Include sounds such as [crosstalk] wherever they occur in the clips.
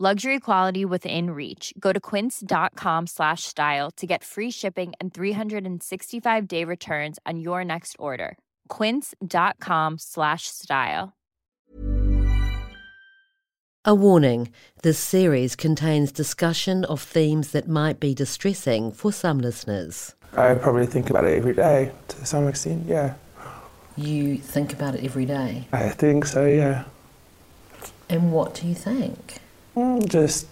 Luxury quality within reach. Go to quince.com slash style to get free shipping and 365 day returns on your next order. Quince.com slash style. A warning this series contains discussion of themes that might be distressing for some listeners. I probably think about it every day to some extent, yeah. You think about it every day. I think so, yeah. And what do you think? Mm, Just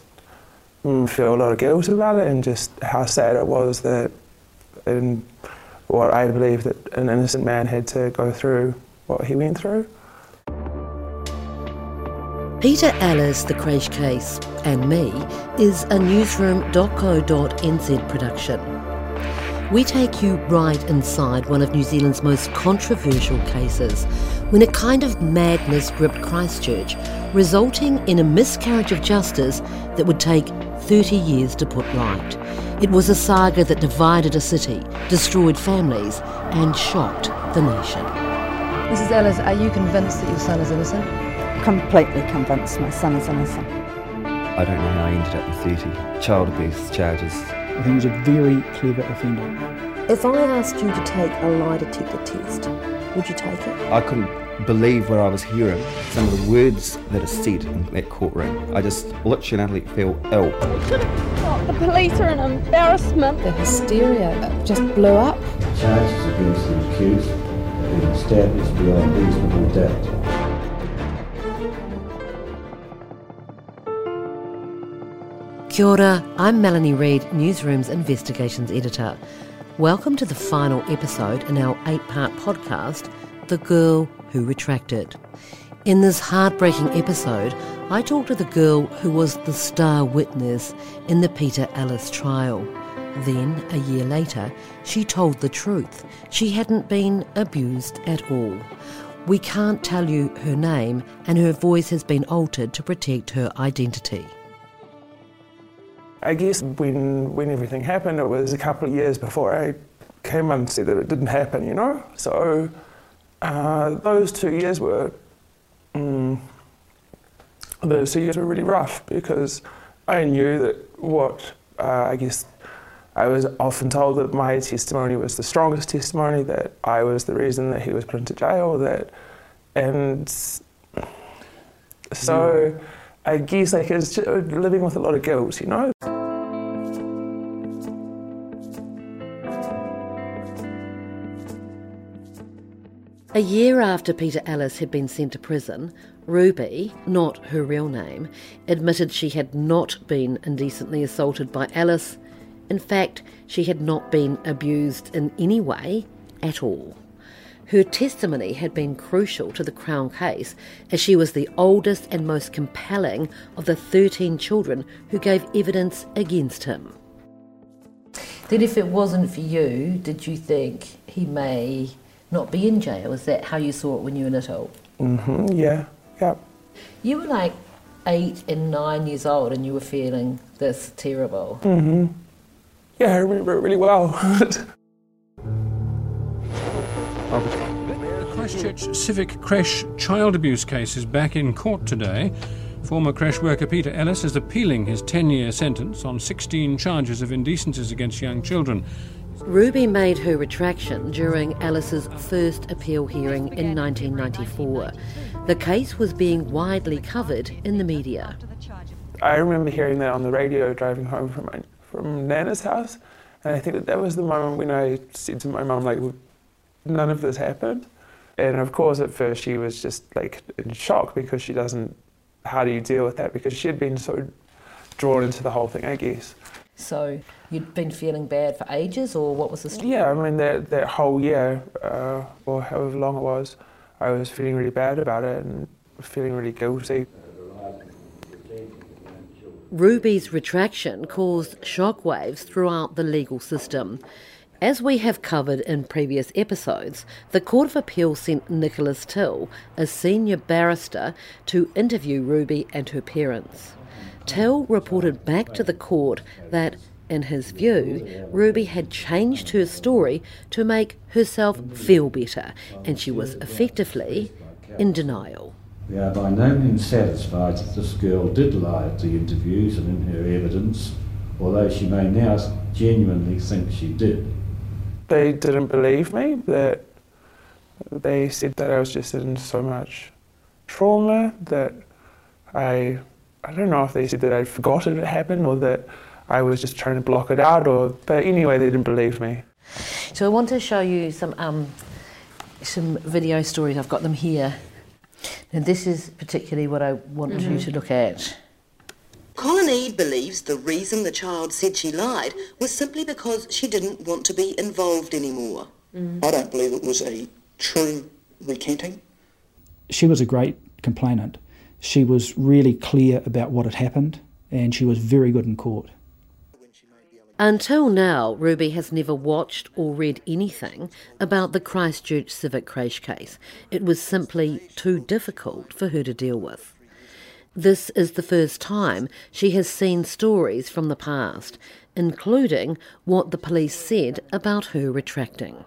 mm, feel a lot of guilt about it and just how sad it was that and what I believe that an innocent man had to go through what he went through. Peter Ellis, The Creche Case, and Me is a newsroom.co.nz production. We take you right inside one of New Zealand's most controversial cases when a kind of madness gripped Christchurch, resulting in a miscarriage of justice that would take 30 years to put right. It was a saga that divided a city, destroyed families, and shocked the nation. Mrs. Ellis, are you convinced that your son is innocent? completely convinced my son is innocent. I don't know how I ended up with 30 child abuse charges. I think he's a very clever offender. If I asked you to take a lie detector test, would you take it? I couldn't believe what I was hearing. Some of the words that are said in that courtroom. I just literally feel ill. The police are an embarrassment. The hysteria just blew up. Charges against the accused have been established beyond reasonable doubt. Kia ora, I'm Melanie Reid, Newsroom's Investigations Editor. Welcome to the final episode in our eight part podcast, The Girl Who Retracted. In this heartbreaking episode, I talk to the girl who was the star witness in the Peter Ellis trial. Then, a year later, she told the truth. She hadn't been abused at all. We can't tell you her name, and her voice has been altered to protect her identity. I guess when when everything happened, it was a couple of years before I came and said that it didn't happen, you know. So uh, those two years were mm, those two years were really rough because I knew that what uh, I guess I was often told that my testimony was the strongest testimony, that I was the reason that he was put into jail, that and so. I guess like it's just living with a lot of guilt, you know. A year after Peter Ellis had been sent to prison, Ruby, not her real name, admitted she had not been indecently assaulted by Ellis. In fact, she had not been abused in any way at all. Her testimony had been crucial to the Crown case as she was the oldest and most compelling of the 13 children who gave evidence against him. Then, if it wasn't for you, did you think he may not be in jail? Is that how you saw it when you were little? Mm hmm yeah, yeah. You were like eight and nine years old and you were feeling this terrible. Mm-hmm. Yeah, I remember it really well. The [laughs] Christchurch Civic Creche child abuse case is back in court today. Former creche worker Peter Ellis is appealing his 10 year sentence on 16 charges of indecencies against young children. Ruby made her retraction during Ellis's first appeal hearing in 1994. The case was being widely covered in the media. I remember hearing that on the radio driving home from my, from Nana's house, and I think that that was the moment when I said to my mum, like, none of this happened. And of course, at first she was just like in shock because she doesn't. How do you deal with that? Because she had been so drawn into the whole thing, I guess. So you'd been feeling bad for ages, or what was the story? Yeah, I mean that that whole year, uh, or however long it was, I was feeling really bad about it and feeling really guilty. Ruby's retraction caused shockwaves throughout the legal system. As we have covered in previous episodes, the Court of Appeal sent Nicholas Till, a senior barrister, to interview Ruby and her parents. Till reported back to the court that, in his view, Ruby had changed her story to make herself feel better, and she was effectively in denial. We are by no means satisfied that this girl did lie at the interviews and in her evidence, although she may now genuinely think she did. They didn't believe me, that they said that I was just in so much trauma that I I don't know if they said that I'd forgotten it happened or that I was just trying to block it out or but anyway they didn't believe me. So I want to show you some um, some video stories. I've got them here. And this is particularly what I want mm-hmm. you to look at. Colin Eade believes the reason the child said she lied was simply because she didn't want to be involved anymore. Mm. I don't believe it was a true recanting. She was a great complainant. She was really clear about what had happened and she was very good in court. Until now, Ruby has never watched or read anything about the Christchurch Civic Creche case. It was simply too difficult for her to deal with. This is the first time she has seen stories from the past, including what the police said about her retracting.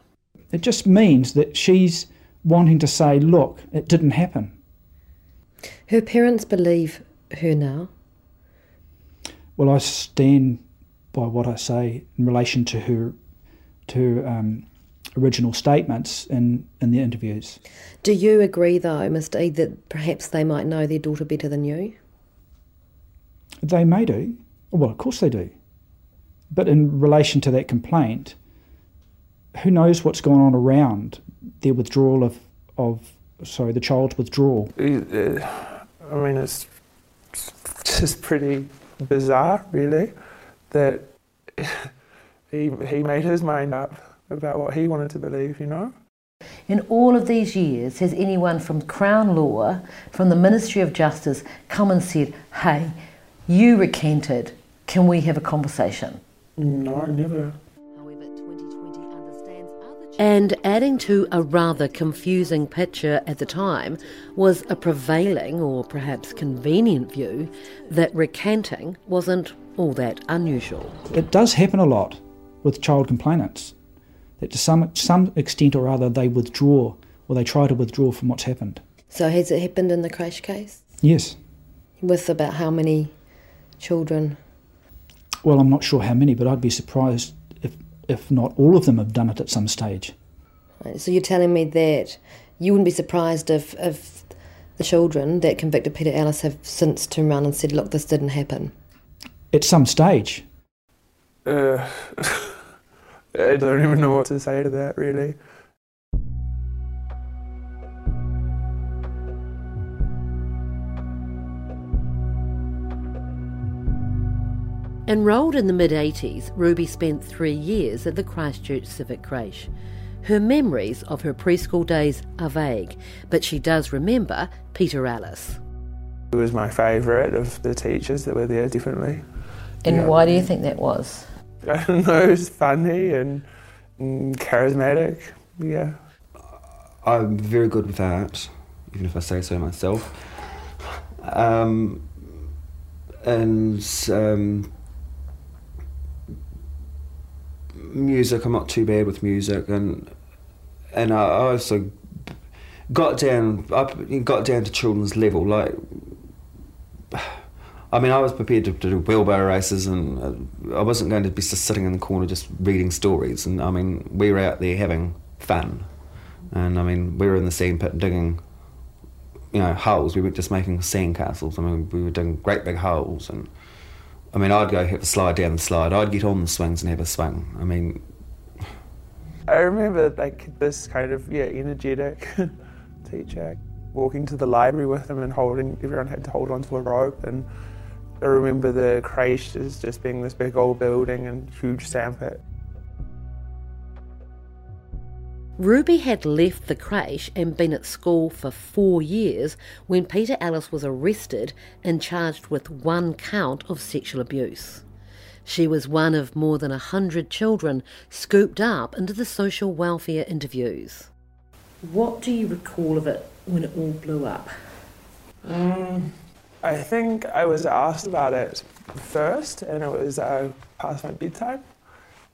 It just means that she's wanting to say, look, it didn't happen. Her parents believe her now? Well, I stand by what I say in relation to her to her, um, original statements in, in the interviews. Do you agree, though, Mr. E, that perhaps they might know their daughter better than you? They may do. Well, of course they do. But in relation to that complaint, who knows what's going on around their withdrawal of, of sorry, the child's withdrawal? Uh, I mean, it's just pretty bizarre, really, that he, he made his mind up about what he wanted to believe, you know? In all of these years, has anyone from Crown Law, from the Ministry of Justice, come and said, hey, you recanted, can we have a conversation? No, never. And adding to a rather confusing picture at the time was a prevailing or perhaps convenient view that recanting wasn't all that unusual. It does happen a lot with child complainants that to some some extent or other they withdraw or they try to withdraw from what's happened. So has it happened in the creche case? Yes. With about how many children? Well, I'm not sure how many, but I'd be surprised if if not all of them have done it at some stage. So you're telling me that you wouldn't be surprised if if the children that convicted Peter Ellis have since turned around and said, "Look, this didn't happen." At some stage. Uh. [laughs] I don't even know what to say to that, really. Enrolled in the mid 80s, Ruby spent three years at the Christchurch Civic Creche. Her memories of her preschool days are vague, but she does remember Peter Ellis. He was my favourite of the teachers that were there, definitely. And yeah. why do you think that was? [laughs] I don't know, he was funny and, and charismatic, yeah. I'm very good with that, even if I say so myself. Um, and um, music, I'm not too bad with music, and and I also got down. I got down to children's level. Like, [sighs] I mean, I was prepared to, to do wheelbarrow races, and uh, I wasn't going to be just sitting in the corner just reading stories. And I mean, we were out there having fun, and I mean, we were in the sand pit digging. You know, holes. We weren't just making sand castles. I mean, we were doing great big holes, and I mean, I'd go have a slide down the slide. I'd get on the swings and have a swing. I mean, I remember like this kind of yeah energetic [laughs] teacher walking to the library with him and holding everyone had to hold onto a rope and I remember the creche as just being this big old building and huge sandpit. Ruby had left the creche and been at school for four years when Peter Ellis was arrested and charged with one count of sexual abuse. She was one of more than a hundred children scooped up into the social welfare interviews. What do you recall of it when it all blew up? Mm, I think I was asked about it first, and it was uh, past my bedtime.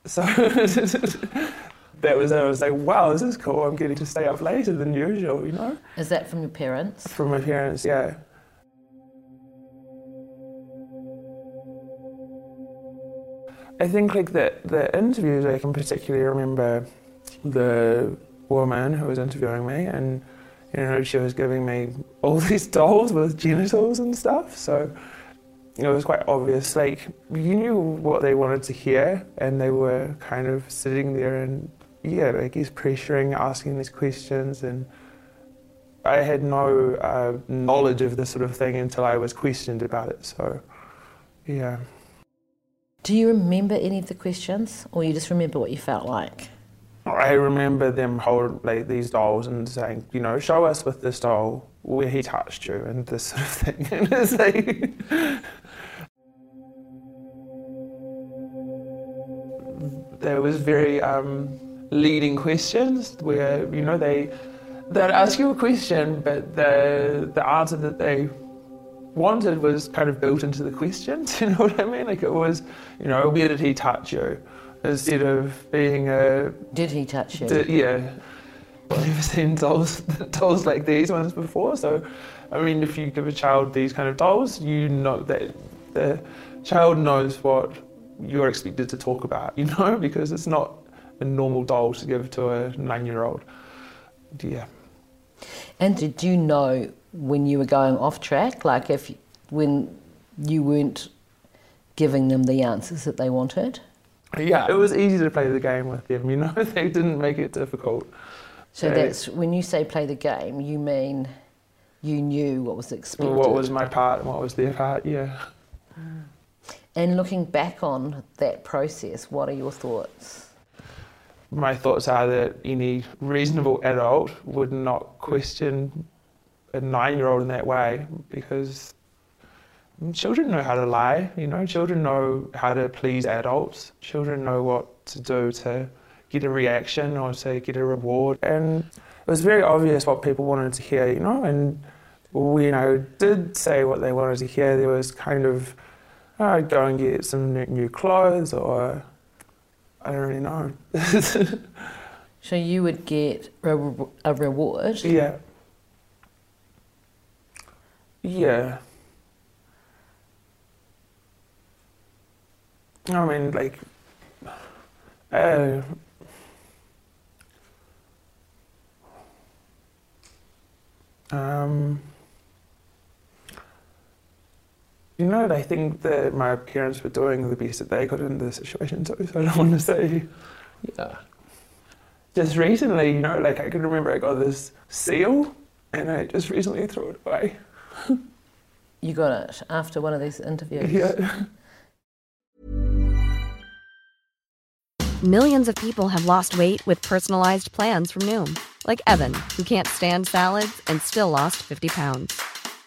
So [laughs] that was I was like, wow, this is cool. I'm getting to stay up later than usual, you know. Is that from your parents? From my parents, yeah. I think like the the interviews I can particularly remember the woman who was interviewing me and you know she was giving me all [laughs] these dolls with genitals and stuff so it was quite obvious like you knew what they wanted to hear and they were kind of sitting there and yeah I guess pressuring asking these questions and I had no uh, knowledge of this sort of thing until I was questioned about it so yeah do you remember any of the questions, or you just remember what you felt like? I remember them holding like, these dolls and saying, you know, show us with this doll where he touched you and this sort of thing. [laughs] And it's like, [laughs] was very um, leading questions where you know they they'd ask you a question, but the the answer that they wanted was kind of built into the questions. [laughs] You know what I mean? Like it was, you know, where did he touch you? Instead of being a. Did he touch you? Did, yeah. I've never seen dolls, [laughs] dolls like these ones before. So, I mean, if you give a child these kind of dolls, you know that the child knows what you're expected to talk about, [laughs] you know, because it's not a normal doll to give to a nine year old. Yeah. And did you know when you were going off track, like if when you weren't giving them the answers that they wanted? Yeah, it was easy to play the game with them. You [laughs] know, they didn't make it difficult. So that's when you say play the game, you mean you knew what was expected. What was my part and what was their part? Yeah. Mm. And looking back on that process, what are your thoughts? My thoughts are that any reasonable adult would not question a nine year old in that way because children know how to lie, you know, children know how to please adults, children know what to do to get a reaction or to get a reward. And it was very obvious what people wanted to hear, you know, and you know, did say what they wanted to hear. There was kind of, oh, go and get some new clothes or I don't really know. [laughs] so you would get a, a reward? Yeah. Yeah. I mean, like, uh, um, you know, I think that my parents were doing the best that they could in the situation too, so I don't want to say, yeah. Just recently, you know, like I can remember I got this seal and I just recently threw it away. you got it after one of these interviews? Yeah. [laughs] Millions of people have lost weight with personalized plans from Noom, like Evan, who can't stand salads and still lost 50 pounds.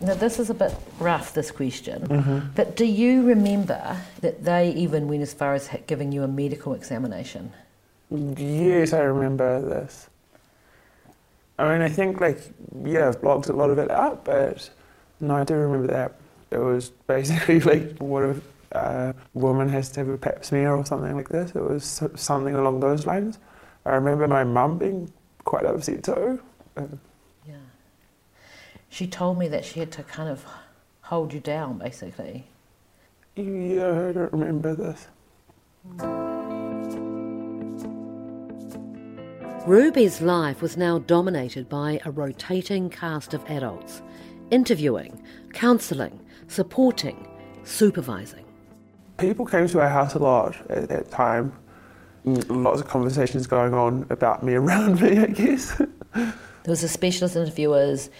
Now, this is a bit rough, this question, Mhm. but do you remember that they even went as far as giving you a medical examination? Yes, I remember this. I mean, I think, like, yeah, I've blocked a lot of it out, but no, I do remember that. It was basically [laughs] like what if a woman has to have a pap smear or something like this. It was something along those lines. I remember my mum being quite upset too. Uh, She told me that she had to kind of hold you down, basically. yeah, I don't remember this. Ruby's life was now dominated by a rotating cast of adults, interviewing, counselling, supporting, supervising. People came to our house a lot at that time. Mm, Lots of conversations going on about me around [laughs] me, I guess. There was a specialist interviewers,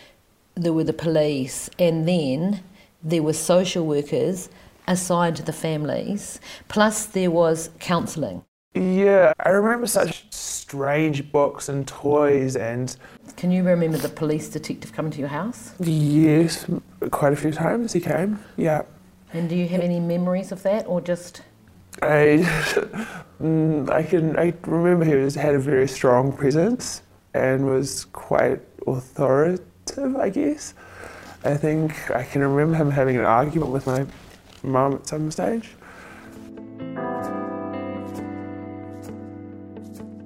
there were the police, and then there were social workers assigned to the families, plus there was counselling. Yeah, I remember such strange books and toys and Can you remember the police detective coming to your house? yes, quite a few times he came. Yeah. And do you have any memories of that, or just I, [laughs] mm, I can I remember he was had a very strong presence and was quite authoritative, I guess. I think I can remember him having an argument with my mum at some stage.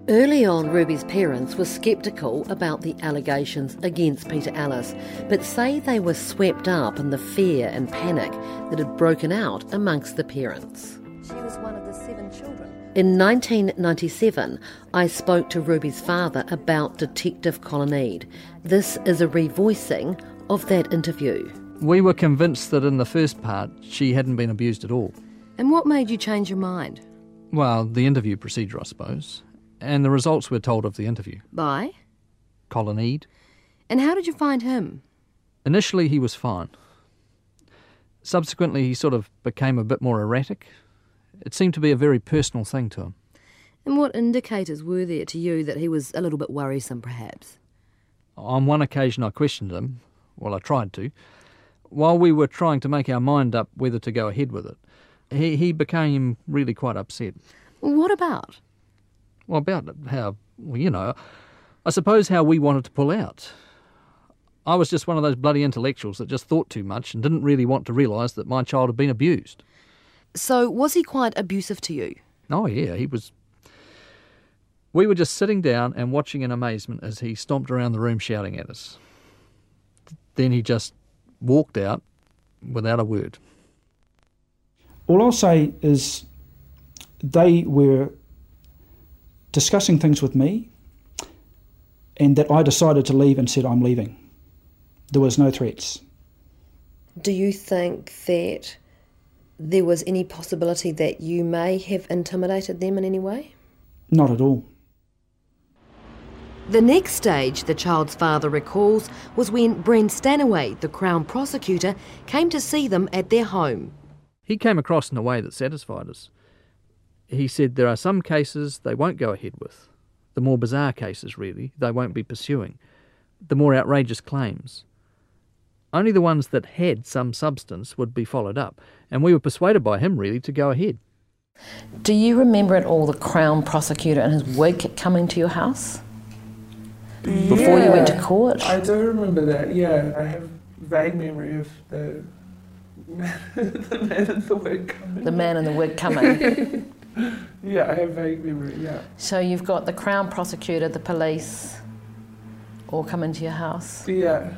Early on, Ruby's parents were sceptical about the allegations against Peter Ellis, but say they were swept up in the fear and panic that had broken out amongst the parents. In 1997, I spoke to Ruby's father about Detective Colin Eade. This is a revoicing of that interview. We were convinced that in the first part she hadn't been abused at all. And what made you change your mind? Well, the interview procedure, I suppose, and the results we're told of the interview. By? Colin Eade. And how did you find him? Initially, he was fine. Subsequently, he sort of became a bit more erratic. It seemed to be a very personal thing to him. And what indicators were there to you that he was a little bit worrisome, perhaps? On one occasion, I questioned him. Well, I tried to. While we were trying to make our mind up whether to go ahead with it, he, he became really quite upset. What about? Well, about how, well, you know, I suppose how we wanted to pull out. I was just one of those bloody intellectuals that just thought too much and didn't really want to realise that my child had been abused. So, was he quite abusive to you? Oh, yeah, he was. We were just sitting down and watching in amazement as he stomped around the room shouting at us. Then he just walked out without a word. All I'll say is they were discussing things with me and that I decided to leave and said, I'm leaving. There was no threats. Do you think that there was any possibility that you may have intimidated them in any way? Not at all. The next stage, the child's father recalls, was when Brent Stanaway, the Crown prosecutor, came to see them at their home. He came across in a way that satisfied us. He said there are some cases they won't go ahead with. The more bizarre cases, really, they won't be pursuing. The more outrageous claims. Only the ones that had some substance would be followed up, and we were persuaded by him, really, to go ahead. Do you remember at all the Crown prosecutor and his wig coming to your house? Before you went to court? I do remember that, yeah. I have vague memory of the, [laughs] the man in the wig coming. The man in the wig coming. [laughs] yeah, I have vague memory, yeah. so you've got the Crown prosecutor, the police, all come into your house? Yeah.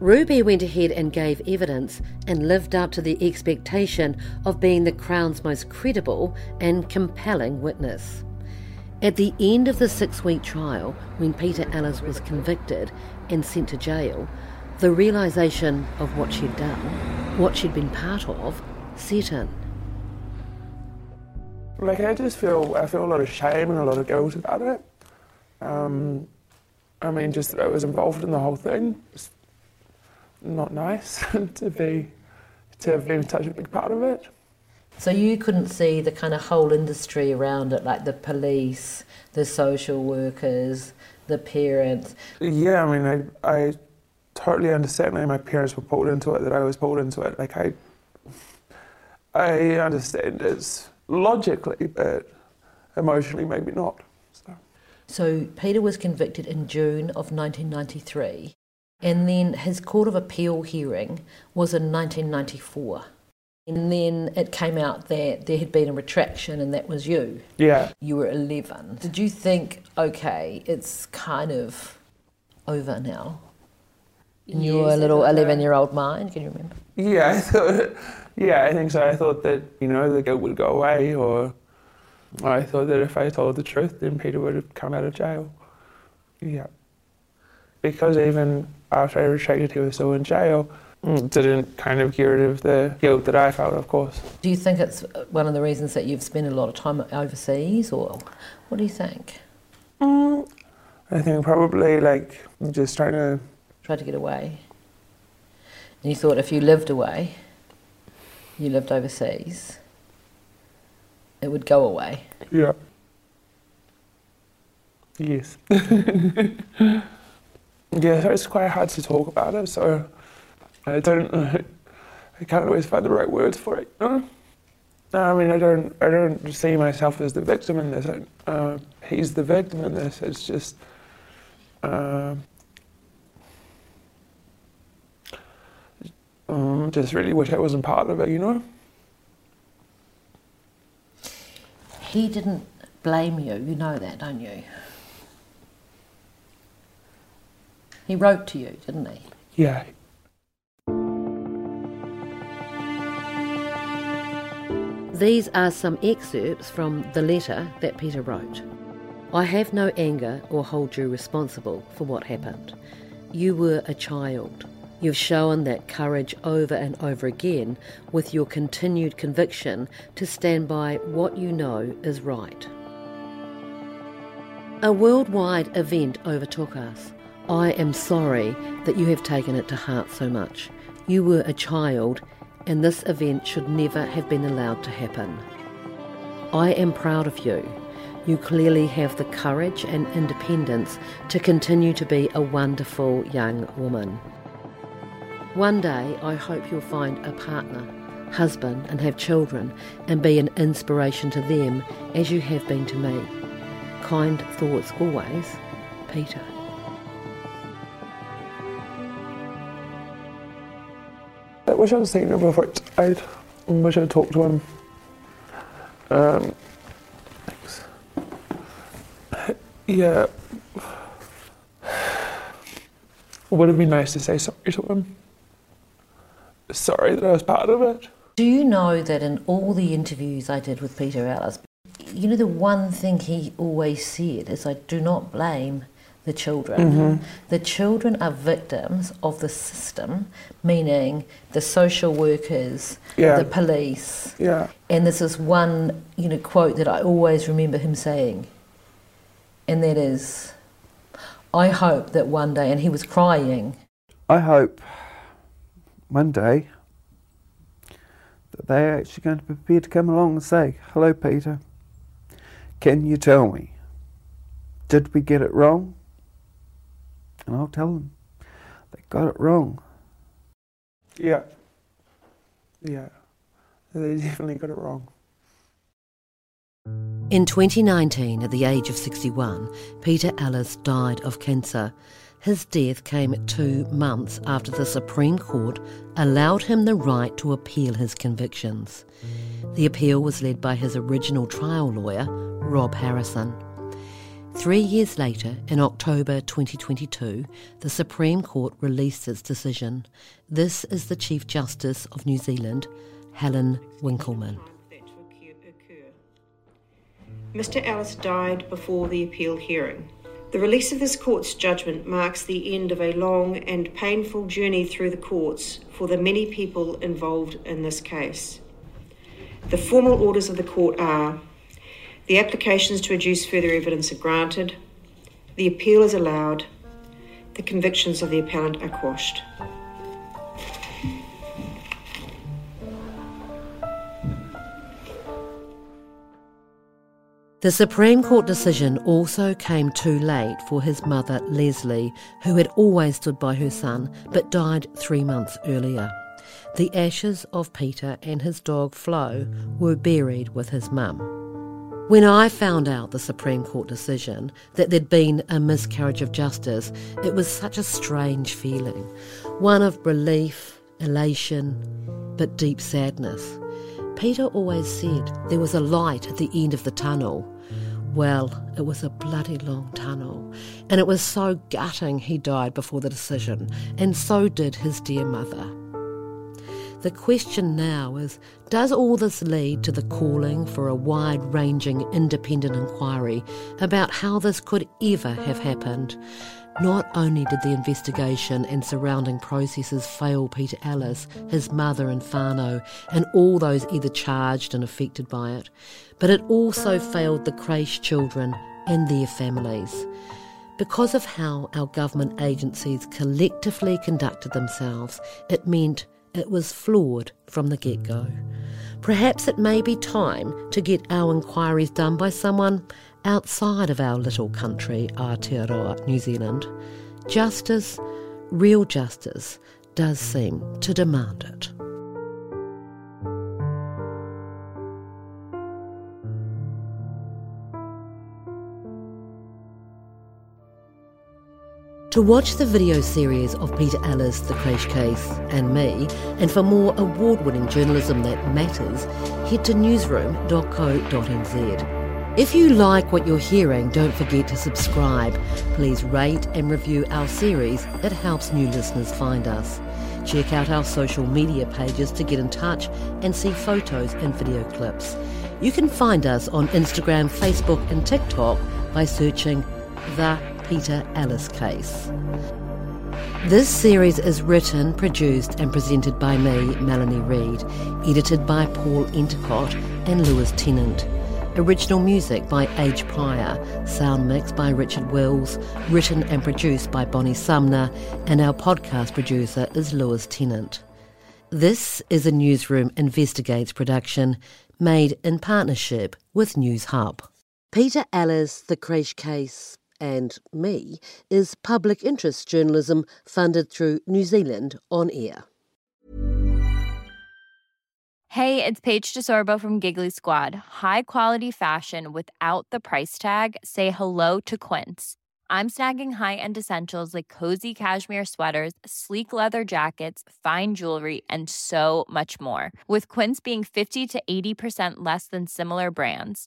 Ruby went ahead and gave evidence and lived up to the expectation of being the Crown's most credible and compelling witness. At the end of the six week trial, when Peter Ellis was convicted and sent to jail, the realisation of what she'd done, what she'd been part of, set in. Like I just feel I feel a lot of shame and a lot of guilt about it. Um, I mean, just that I was involved in the whole thing. It's not nice [laughs] to be to have been such a big part of it. So you couldn't see the kind of whole industry around it, like the police, the social workers, the parents. Yeah, I mean, I, I totally understand. Like my parents were pulled into it, that I was pulled into it. Like I, I understand it logically, but emotionally, maybe not. So. so Peter was convicted in June of 1993, and then his Court of Appeal hearing was in 1994. And then it came out that there had been a retraction, and that was you. Yeah. You were 11. Did you think, okay, it's kind of over now? In your Yes, I little 11 year old mind? Can you remember? Yeah, I thought, yeah, I think so. I thought that you know the guilt would go away, or I thought that if I told the truth, then Peter would have come out of jail. Yeah, because even after I retracted, he was still in jail. Mm, Didn't kind of get rid of the guilt that I felt, of course. Do you think it's one of the reasons that you've spent a lot of time overseas, or what do you think? Mm, I think probably like just trying to. Tried to get away. And you thought if you lived away, you lived overseas, it would go away. Yeah. Yes. [laughs] yeah, so it's quite hard to talk about it. So I don't. I can't always find the right words for it. You know? I mean, I don't. I don't see myself as the victim in this. Uh, he's the victim in this. It's just. Uh, um, just really wish I wasn't part of it. You know. He didn't blame you, you know that, don't you? He wrote to you, didn't he? Yeah. These are some excerpts from the letter that Peter wrote. I have no anger or hold you responsible for what happened. You were a child. You've shown that courage over and over again with your continued conviction to stand by what you know is right. A worldwide event overtook us. I am sorry that you have taken it to heart so much. You were a child, and this event should never have been allowed to happen. I am proud of you. You clearly have the courage and independence to continue to be a wonderful young woman. One day, I hope you'll find a partner, husband, and have children, and be an inspiration to them as you have been to me. Kind thoughts always, Peter. Wish I'd seen him before. I wish I'd talked to him. Um, thanks. Yeah. Would have been nice to say sorry to him. Sorry that I was part of it. Do you know that in all the interviews I did with Peter Ellis, you know the one thing he always said is, I do not blame the children. Mhm. The children are victims of the system, meaning the social workers, Yeah. the police. Yeah. And there's this one, you know, quote that I always remember him saying, and that is, I hope that one day, and he was crying, I hope one day that they're actually going to be prepared to come along and say, Hello, Peter. Can you tell me, did we get it wrong? And I'll tell them, they got it wrong. Yeah. Yeah. They definitely got it wrong. In 2019, at the age of 61, Peter Ellis died of cancer. His death came two months after the Supreme Court allowed him the right to appeal his convictions. The appeal was led by his original trial lawyer, Rob Harrison. Three years later, in October 2022, the Supreme Court released its decision. This is the Chief Justice of New Zealand, Helen Winkelmann. Mr. Ellis died before the appeal hearing. The release of this court's judgment marks the end of a long and painful journey through the courts for the many people involved in this case. The formal orders of the court are the applications to adduce further evidence are granted, the appeal is allowed, the convictions of the appellant are quashed. The Supreme Court decision also came too late for his mother, Leslie, who had always stood by her son but died three months earlier. The ashes of Peter and his dog Flo were buried with his mum. When I found out the Supreme Court decision that there'd been a miscarriage of justice, it was such a strange feeling one of relief, elation, but deep sadness. Peter always said there was a light at the end of the tunnel. Well, it was a bloody long tunnel, and it was so gutting he died before the decision, and so did his dear mother. The question now is Does all this lead to the calling for a wide ranging independent inquiry about how this could ever have happened? Not only did the investigation and surrounding processes fail Peter Ellis, his mother and whānau, and all those either charged and affected by it, but it also failed the creche children and their families. Because of how our government agencies collectively conducted themselves, it meant it was flawed from the get go. Perhaps it may be time to get our inquiries done by someone outside of our little country, Aotearoa, New Zealand. Justice, real justice, does seem to demand it. To watch the video series of Peter Ellis, The Creche Case, and me, and for more award winning journalism that matters, head to newsroom.co.nz. If you like what you're hearing, don't forget to subscribe. Please rate and review our series, it helps new listeners find us. Check out our social media pages to get in touch and see photos and video clips. You can find us on Instagram, Facebook, and TikTok by searching The Peter Ellis Case. This series is written, produced, and presented by me, Melanie Reid, edited by Paul Entercott and Lewis Tennant. Original music by Age Pryor, sound mix by Richard Wills, written and produced by Bonnie Sumner, and our podcast producer is Lewis Tennant. This is a Newsroom Investigates production made in partnership with Newshub. Peter Ellis, The Creche Case, and me is public interest journalism funded through New Zealand On Air. Hey, it's Paige DeSorbo from Giggly Squad. High quality fashion without the price tag? Say hello to Quince. I'm snagging high end essentials like cozy cashmere sweaters, sleek leather jackets, fine jewelry, and so much more. With Quince being 50 to 80% less than similar brands